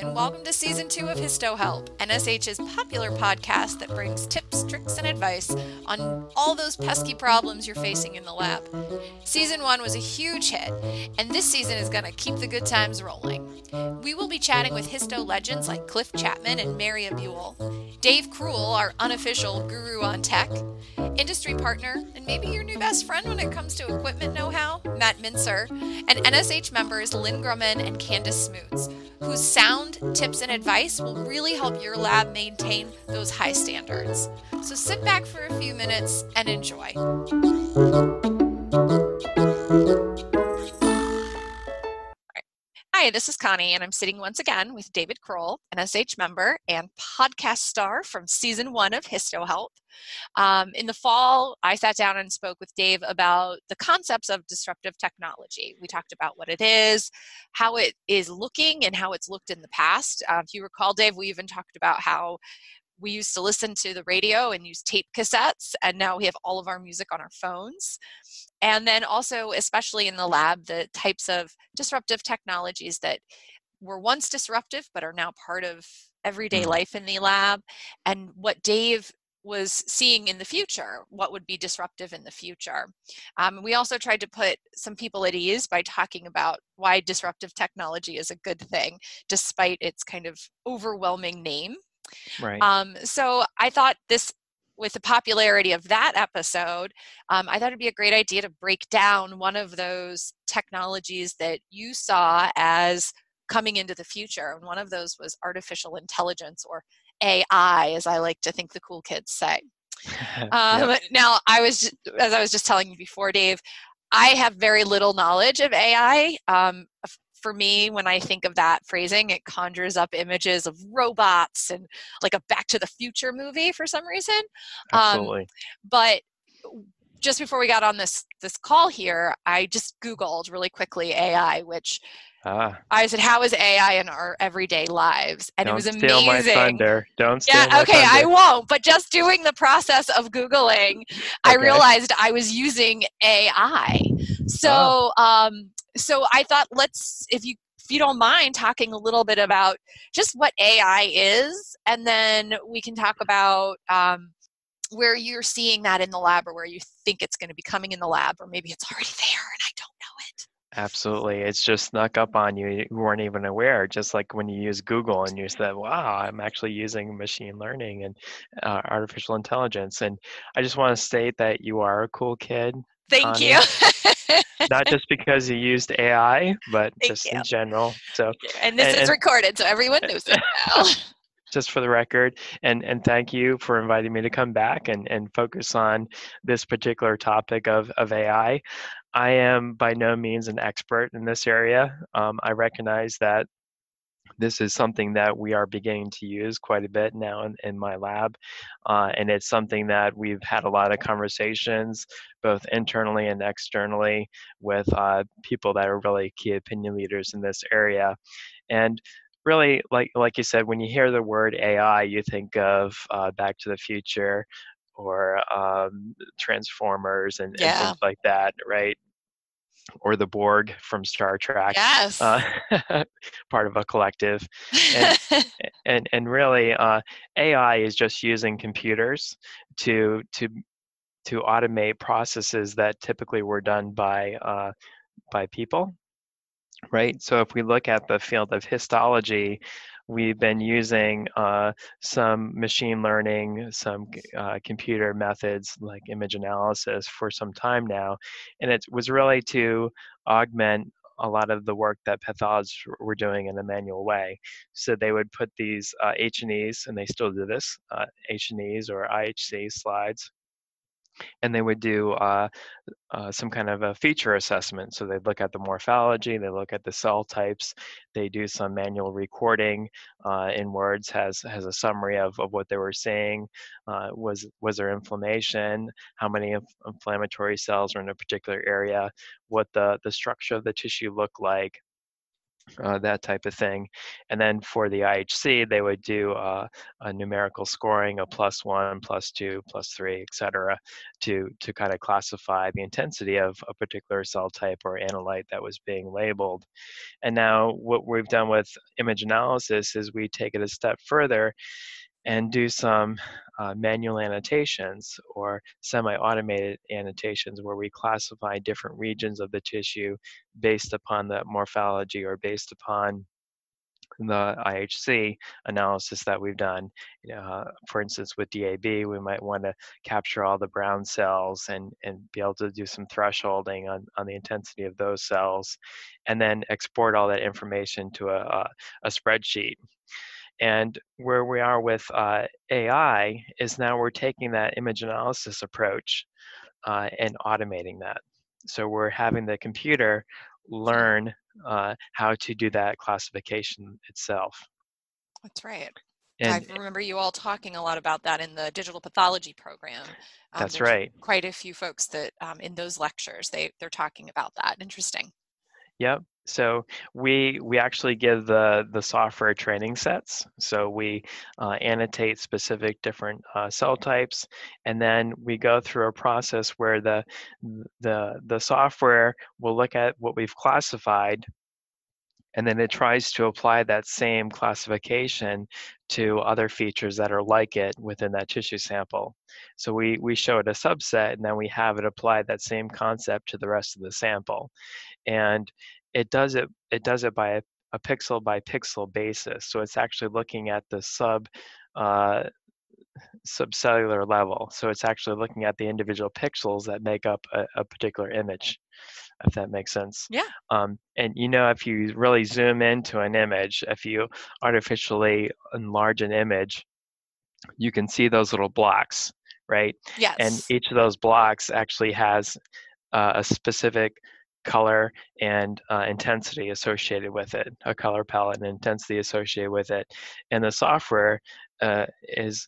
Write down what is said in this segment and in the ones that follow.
and welcome to season two of Histo Help, NSH's popular podcast that brings tips, tricks, and advice on all those pesky problems you're facing in the lab. Season one was a huge hit, and this season is going to keep the good times rolling. We will be chatting with Histo legends like Cliff Chapman and Maria Buell, Dave Krull, our unofficial guru on tech, industry partner, and maybe your new best friend when it comes to equipment know how, Matt Mincer, and NSH members Lynn Grumman and Candace Smoots, whose sound tips and advice will really help your lab maintain those high standards. So sit back for a few minutes and enjoy. Hi, this is Connie, and I'm sitting once again with David Krull, NSH member and podcast star from season one of Histo Help. Um, in the fall, I sat down and spoke with Dave about the concepts of disruptive technology. We talked about what it is, how it is looking, and how it's looked in the past. Uh, if you recall, Dave, we even talked about how we used to listen to the radio and use tape cassettes, and now we have all of our music on our phones. And then also, especially in the lab, the types of disruptive technologies that were once disruptive but are now part of everyday mm. life in the lab, and what Dave was seeing in the future what would be disruptive in the future um, we also tried to put some people at ease by talking about why disruptive technology is a good thing despite its kind of overwhelming name Right. Um, so I thought this, with the popularity of that episode, um, I thought it'd be a great idea to break down one of those technologies that you saw as coming into the future. And one of those was artificial intelligence or AI, as I like to think the cool kids say. Um, yep. Now, I was, as I was just telling you before, Dave, I have very little knowledge of AI. Um, for me, when I think of that phrasing, it conjures up images of robots and like a Back to the Future movie for some reason. Um, Absolutely. Um, but just before we got on this this call here, I just Googled really quickly AI, which Ah. I said, "How is AI in our everyday lives?" And Don't it was amazing. Steal my thunder. Don't steal yeah, okay. I won't. But just doing the process of googling, okay. I realized I was using AI. So, oh. um, so I thought, let's, if you if you don't mind talking a little bit about just what AI is, and then we can talk about um, where you're seeing that in the lab or where you think it's going to be coming in the lab, or maybe it's already there and I don't know it. Absolutely. It's just snuck up on you. You weren't even aware. Just like when you use Google and you said, wow, I'm actually using machine learning and uh, artificial intelligence. And I just want to state that you are a cool kid. Thank you. Not just because you used AI, but Thank just you. in general. So, and this and, is recorded, so everyone knows it now. just for the record and and thank you for inviting me to come back and and focus on this particular topic of of ai I am by no means an expert in this area. Um, I recognize that this is something that we are beginning to use quite a bit now in, in my lab. Uh, and it's something that we've had a lot of conversations, both internally and externally, with uh, people that are really key opinion leaders in this area. And really, like like you said, when you hear the word AI, you think of uh, Back to the Future or um, Transformers and, yeah. and, things like that, right? Or the Borg from Star Trek. Yes. Uh, part of a collective. And, and, and, really, uh, AI is just using computers to, to, to automate processes that typically were done by, uh, by people right? So if we look at the field of histology, we've been using uh, some machine learning, some uh, computer methods like image analysis for some time now. And it was really to augment a lot of the work that pathologists were doing in a manual way. So they would put these uh, H&Es, and they still do this, uh, H&Es or IHC slides and they would do uh, uh, some kind of a feature assessment. So they'd look at the morphology, they look at the cell types, they do some manual recording uh, in words, has has a summary of, of what they were saying. Uh, was was there inflammation? How many inf- inflammatory cells are in a particular area? What the the structure of the tissue looked like? Uh, that type of thing. And then for the IHC, they would do uh, a numerical scoring, a plus one, plus two, plus three, et cetera, to, to kind of classify the intensity of a particular cell type or analyte that was being labeled. And now what we've done with image analysis is we take it a step further and do some uh, manual annotations or semi-automated annotations where we classify different regions of the tissue based upon the morphology or based upon the IHC analysis that we've done. Uh, for instance, with DAB, we might want to capture all the brown cells and, and be able to do some thresholding on, on the intensity of those cells, and then export all that information to a, a, a spreadsheet. And where we are with uh, AI is now we're taking that image analysis approach uh, and automating that. So we're having the computer learn uh, how to do that classification itself. That's right. And I remember you all talking a lot about that in the digital pathology program. Um, that's right. Quite a few folks that um, in those lectures they they're talking about that. Interesting. Yep. So we we actually give the the software training sets. So we uh, annotate specific different uh, cell types, and then we go through a process where the the the software will look at what we've classified, and then it tries to apply that same classification to other features that are like it within that tissue sample. So we we show it a subset, and then we have it apply that same concept to the rest of the sample, and it does it it does it by a, a pixel by pixel basis. So it's actually looking at the sub uh, subcellular level. So it's actually looking at the individual pixels that make up a, a particular image, if that makes sense. Yeah. Um, and you know, if you really zoom into an image, if you artificially enlarge an image, you can see those little blocks, right? Yes. And each of those blocks actually has uh, a specific color and uh, intensity associated with it, a color palette and intensity associated with it. And the software uh, is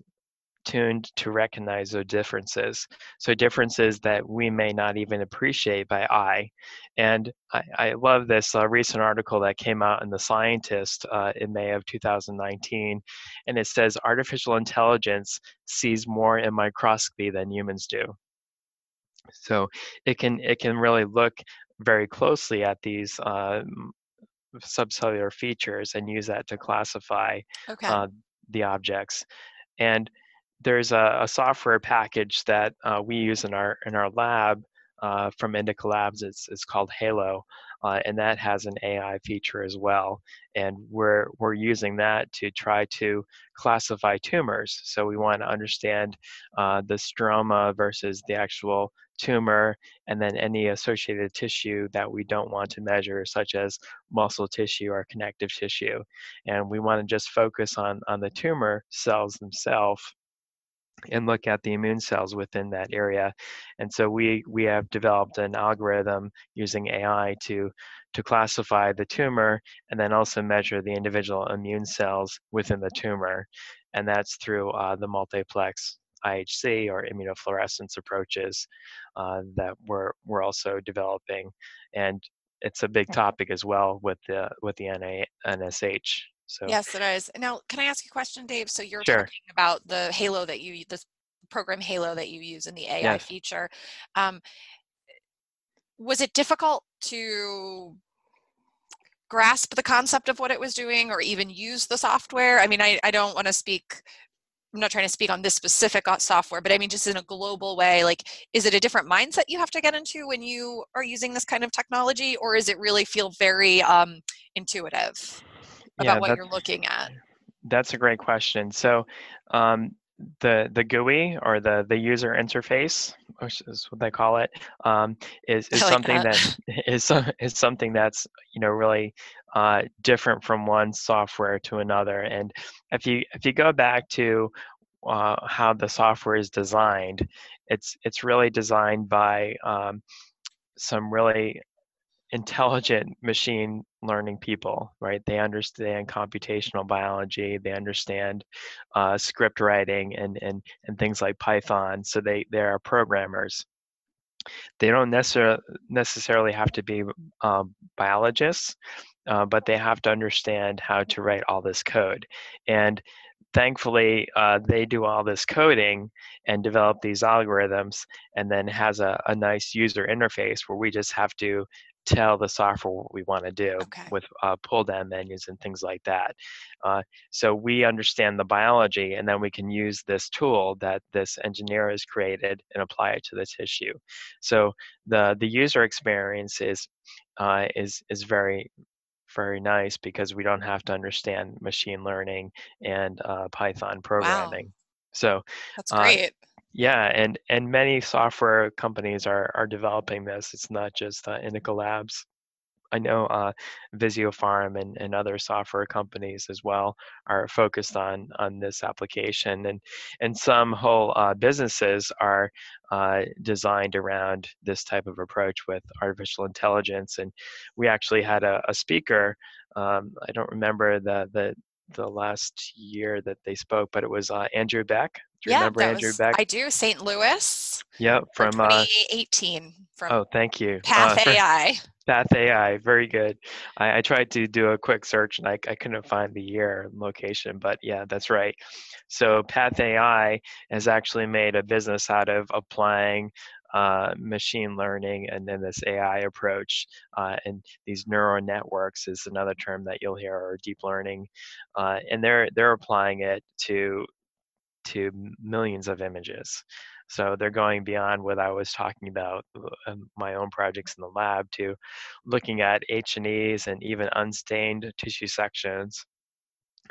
tuned to recognize those differences. So differences that we may not even appreciate by eye. And I, I love this uh, recent article that came out in The Scientist uh, in May of 2019. And it says artificial intelligence sees more in microscopy than humans do. So it can it can really look very closely at these uh, subcellular features and use that to classify okay. uh, the objects. And there's a, a software package that uh, we use in our in our lab uh, from Indica Labs. It's it's called Halo, uh, and that has an AI feature as well. And we're we're using that to try to classify tumors. So we want to understand uh, the stroma versus the actual tumor, and then any associated tissue that we don't want to measure, such as muscle tissue or connective tissue. And we want to just focus on, on the tumor cells themselves and look at the immune cells within that area. And so we we have developed an algorithm using AI to to classify the tumor and then also measure the individual immune cells within the tumor. And that's through uh, the multiplex IHC or immunofluorescence approaches uh, that we're we're also developing, and it's a big topic as well with the with the NA, NSH. So yes, it is. Now, can I ask you a question, Dave? So you're sure. talking about the Halo that you this program Halo that you use in the AI yes. feature. Um, was it difficult to grasp the concept of what it was doing or even use the software? I mean, I, I don't want to speak I'm not trying to speak on this specific uh, software, but I mean, just in a global way, like, is it a different mindset you have to get into when you are using this kind of technology, or is it really feel very um, intuitive about yeah, what you're looking at? That's a great question. So, um, the the GUI or the the user interface, which is what they call it, um, is is like something that. that is is something that's you know really uh, different from one software to another. And if you if you go back to uh, how the software is designed, it's it's really designed by um, some really intelligent machine learning people, right? They understand computational biology, they understand uh, script writing and, and, and things like Python. So they, they are programmers. They don't necessarily necessarily have to be um, biologists, uh, but they have to understand how to write all this code. And thankfully, uh, they do all this coding and develop these algorithms, and then has a, a nice user interface where we just have to tell the software what we want to do Okay. with uh, pull down menus and things like that. Uh, so we understand the biology, and then we can use this tool that this engineer has created and apply it to the tissue. So the the user experience is uh, is is very very nice because we don't have to understand machine learning and uh, Python programming. wow. So That's uh, great. Yeah, and and many software companies are are developing this. It's not just uh, Indica Labs. I know uh, Visiopharm and, and other software companies as well are focused on on this application, and and some whole uh, businesses are uh, designed around this type of approach with artificial intelligence. And we actually had a, a speaker. Um, I don't remember the the the last year that they spoke, but it was uh, Andrew Beck. Do you yeah, remember Andrew was, Beck? I do. St. Louis Yep, from uh, 2018 from oh, thank you. Path Uh, for- AI. Path AI, very good. I, I tried to do a quick search and I, I couldn't find the year and location, but yeah, that's right. So Path AI has actually made a business out of applying uh, machine learning and then this AI approach. Uh, and these neural networks is another term that you'll hear, or deep learning. Uh, and they're they're applying it to to millions of images. So they're going beyond what I was talking about, um, my own projects in the lab, to looking at H and E's and even unstained tissue sections,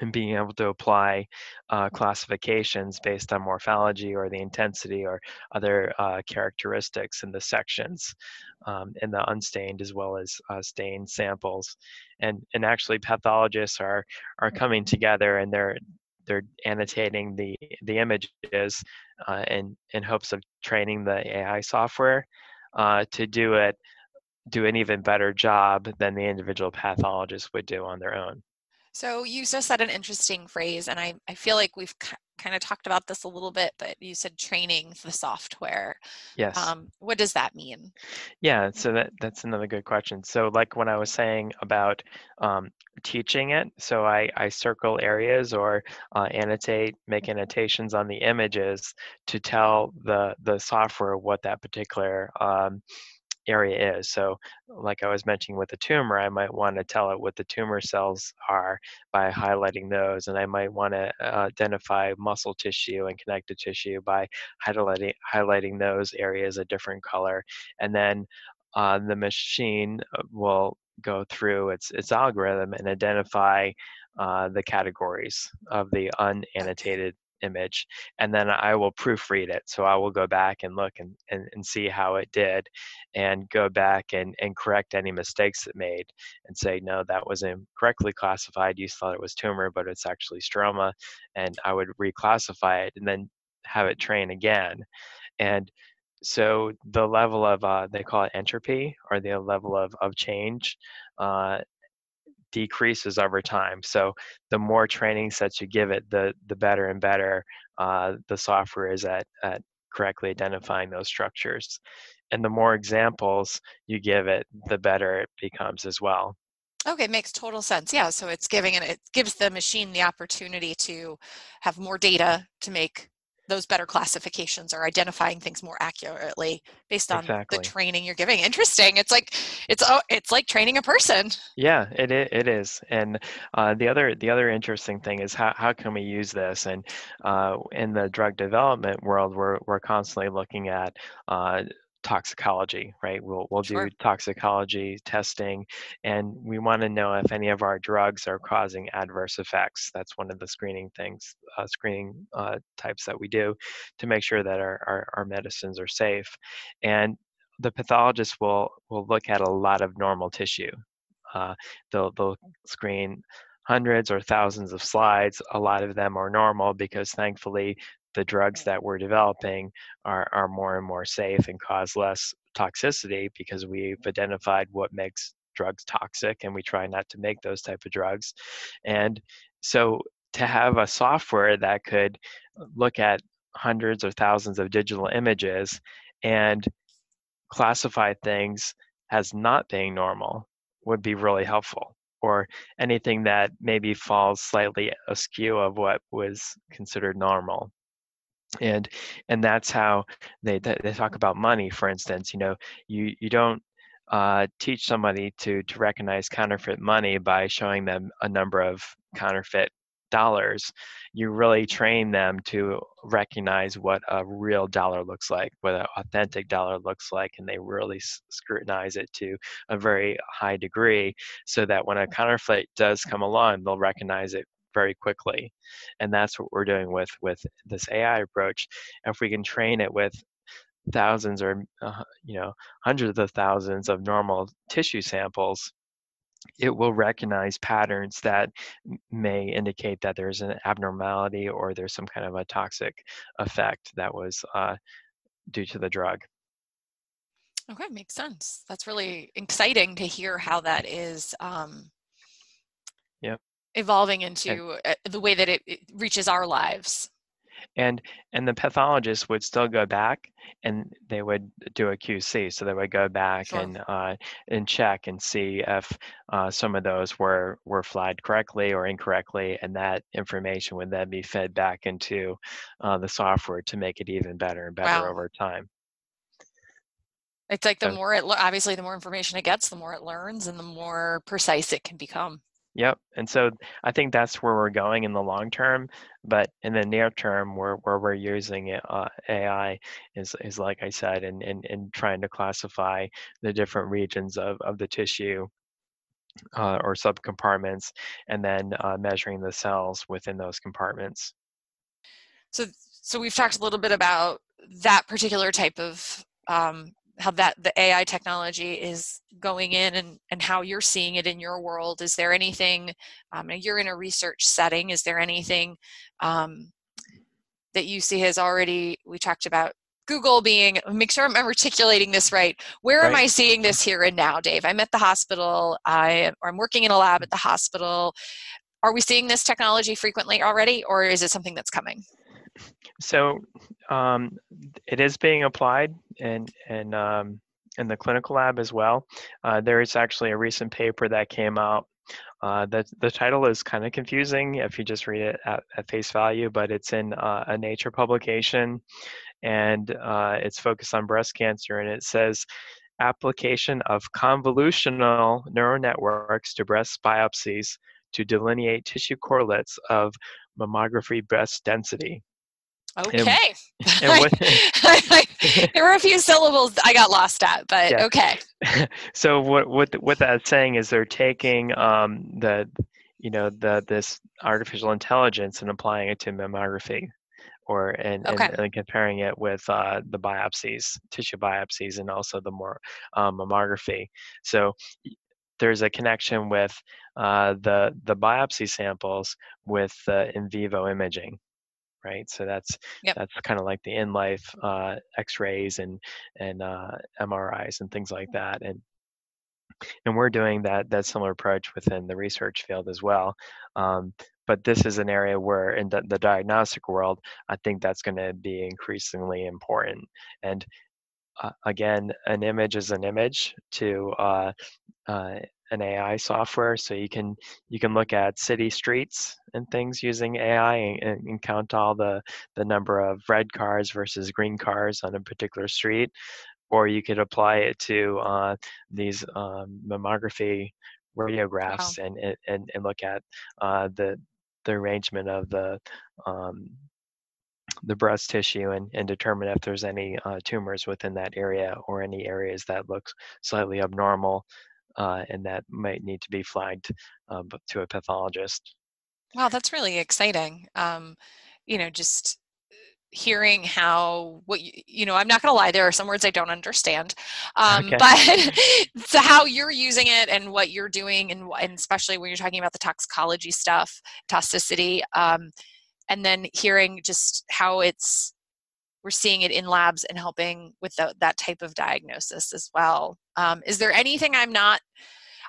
and being able to apply uh, classifications based on morphology or the intensity or other uh, characteristics in the sections um, in the unstained as well as uh, stained samples. And and actually pathologists are are coming together and they're they're annotating the the images uh, in in hopes of training the AI software uh, to do it do an even better job than the individual pathologist would do on their own. So you just said an interesting phrase, and I, I feel like we've kind of talked about this a little bit, but you said training the software. Yes. Um, what does that mean? Yeah, so that that's another good question. So like when I was saying about um, teaching it, so I, I circle areas or uh, annotate, make annotations on the images to tell the the software what that particular um, area is. So like I was mentioning with the tumor, I might want to tell it what the tumor cells are by highlighting those, and I might want to uh, identify muscle tissue and connective tissue by highlighting highlighting those areas a different color, and then uh, the machine uh, will go through its its algorithm and identify uh, the categories of the unannotated image and then i will proofread it. So i will go back and look and, and, and see how it did and go back and, and correct any mistakes it made and say no that was incorrectly classified. You thought it was tumor but it's actually stroma and i would reclassify it and then have it train again. And so the level of uh, they call it entropy or the level of, of change uh, decreases over time. So the more training sets you give it the the better and better uh, the software is at, at correctly identifying those structures. And the more examples you give it the better it becomes as well. Okay, makes total sense. Yeah, so it's giving it, it gives the machine the opportunity to have more data to make those better classifications or identifying things more accurately based on Exactly. the training you're giving. Interesting. It's like it's oh, it's like training a person. Yeah, it it is, and uh, the other the other interesting thing is how how can we use this? And uh, in the drug development world, we're we're constantly looking at uh, toxicology, right? We'll we'll Sure. do toxicology testing, and we want to know if any of our drugs are causing adverse effects. That's one of the screening things, uh, screening uh, types that we do to make sure that our, our our medicines are safe, and the pathologist will will look at a lot of normal tissue. Uh, they'll they'll screen hundreds or thousands of slides. A lot of them are normal because thankfully the drugs that we're developing are, are more and more safe and cause less toxicity because we've identified what makes drugs toxic and we try not to make those type of drugs. And so to have a software that could look at hundreds or thousands of digital images and classify things as not being normal would be really helpful or anything that maybe falls slightly askew of what was considered normal and and that's how they they talk about money for instance you know you you don't uh, teach somebody to to recognize counterfeit money by showing them a number of counterfeit dollars. You really train them to recognize what a real dollar looks like what an authentic dollar looks like and they really scrutinize it to a very high degree so that when a counterfeit does come along they'll recognize it very quickly and that's what we're doing with with this ai approach if we can train it with thousands or uh, you know hundreds of thousands of normal tissue samples it will recognize patterns that may indicate that there's an abnormality or there's some kind of a toxic effect that was uh, due to the drug. Okay, makes sense. That's really exciting to hear how that is um. Evolving into and, uh, the way that it, it reaches our lives and and the pathologist would still go back and they would do a QC. So they would go back sure. and uh, and check and see if uh, some of those were were flagged correctly or incorrectly, and that information would then be fed back into uh, the software to make it even better and better wow. over time. It's like the more it obviously the more information it gets, the more it learns, and the more precise it can become. Yep. And so I think that's where we're going in the long term. But in the near term, where, where we're using it, uh, AI is, is like I said, in, in, in trying to classify the different regions of, of the tissue uh, or subcompartments, and then uh, measuring the cells within those compartments. So, so we've talked a little bit about that particular type of um, how that the AI technology is going in and, and how you're seeing it in your world. Is there anything, um, you're in a research setting, is there anything um, that you see has already, we talked about Google being, make sure I'm articulating this right. Where right. am I seeing this here and now, Dave? I'm at the hospital, I, or I'm working in a lab at the hospital. Are we seeing this technology frequently already, or is it something that's coming? So um, it is being applied and in um, in the clinical lab as well. Uh, there is actually a recent paper that came out. Uh, the the title is kind of confusing if you just read it at, at face value, but it's in uh, a Nature publication, and uh, it's focused on breast cancer, and it says application of convolutional neural networks to breast biopsies to delineate tissue correlates of mammography breast density. Okay. And, and what, there were a few syllables I got lost at, but yeah. okay. so what what what that's saying is they're taking um, the you know the this artificial intelligence and applying it to mammography or and, okay. and, and, comparing it with uh, the biopsies, tissue biopsies, and also the more um, mammography. So there's a connection with uh, the the biopsy samples with the in vivo imaging right? So that's yep. that's kind of like the in life uh, X-rays and and uh, MRIs and things like that, and and we're doing that that similar approach within the research field as well. Um, but this is an area where in the, the diagnostic world, I think that's going to be increasingly important. And uh, again, an image is an image to uh, uh, an AI software, so you can you can look at city streets and things using AI and, and, count all the the number of red cars versus green cars on a particular street, or you could apply it to uh, these um, mammography radiographs wow. and, and and look at uh, the the arrangement of the um, the breast tissue and, and determine if there's any uh, tumors within that area or any areas that look slightly abnormal uh, and that might need to be flagged uh, to a pathologist. Wow, that's really exciting. Um, you know, just uh, hearing how what you, you know i'm not going to lie there are some words i don't understand um, okay. but so how you're using it and what you're doing and, and, especially when you're talking about the toxicology stuff toxicity um, and then hearing just how it's we're seeing it in labs and helping with the, that type of diagnosis as well. Um, is there anything I'm not?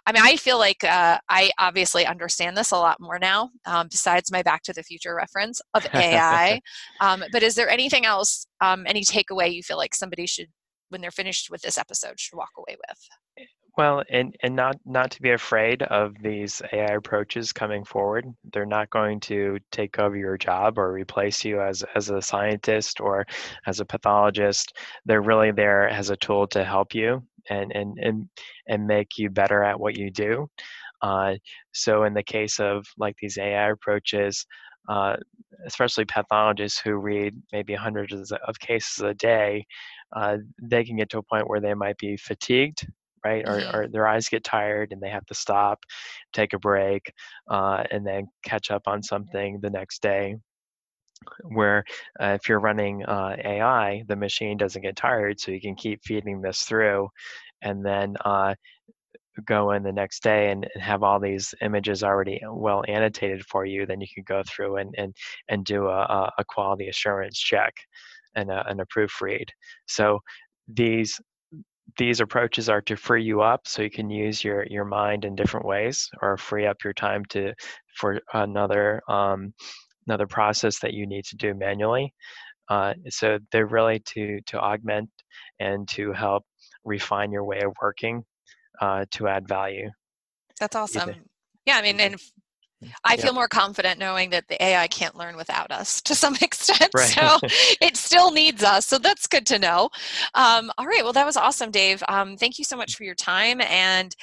I mean, I feel like uh, I obviously understand this a lot more now, um, besides my Back to the Future reference of AI. um, but is there anything else, um, any takeaway you feel like somebody should, when they're finished with this episode, should walk away with? Well, and and not not to be afraid of these AI approaches coming forward. They're not going to take over your job or replace you as as a scientist or as a pathologist. They're really there as a tool to help you and and and and make you better at what you do. Uh, so in the case of like these AI approaches, uh, especially pathologists who read maybe hundreds of cases a day, uh, they can get to a point where they might be fatigued right? Mm-hmm. Or, or, their eyes get tired and they have to stop, take a break, uh, and then catch up on something the next day. Where uh, if you're running uh, AI, the machine doesn't get tired, so you can keep feeding this through, and then uh, go in the next day and, and, have all these images already well annotated for you. Then you can go through and and and do a, a quality assurance check and a, and a proofread. So these these approaches are to free you up so you can use your your mind in different ways or free up your time to for another um, another process that you need to do manually. Uh, so they're really to to augment and to help refine your way of working uh, to add value. That's awesome. Yeah i mean and I feel more confident knowing that the AI can't learn without us to some extent. Right. So it still needs us. So that's good to know. Um, all right. Well, that was awesome, Dave. Um, thank you so much for your time. And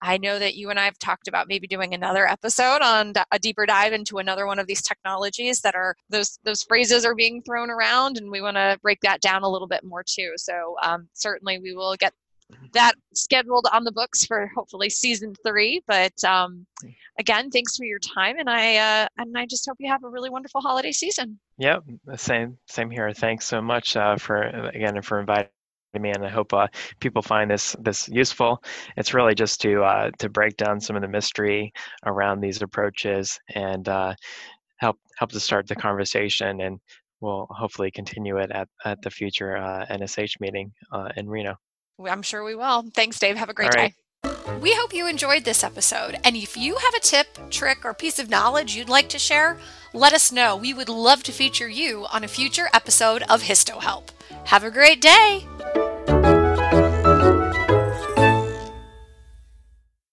I know that you and I have talked about maybe doing another episode on a deeper dive into another one of these technologies that are those those phrases are being thrown around, and we want to break that down a little bit more too. So um, certainly we will get that scheduled on the books for hopefully season three. But um, again, thanks for your time, and I uh, and I just hope you have a really wonderful holiday season. Yep, same same here. Thanks so much uh, for again for inviting me, and I hope uh, people find this this useful. It's really just to uh, to break down some of the mystery around these approaches and uh, help help to start the conversation and. We'll hopefully continue it at, at the future NSH uh, meeting in Reno. I'm sure we will. Thanks, Dave. Have a great day. We hope you enjoyed this episode. And if you have a tip, trick, or piece of knowledge you'd like to share, let us know. We would love to feature you on a future episode of HistoHelp. Have a great day.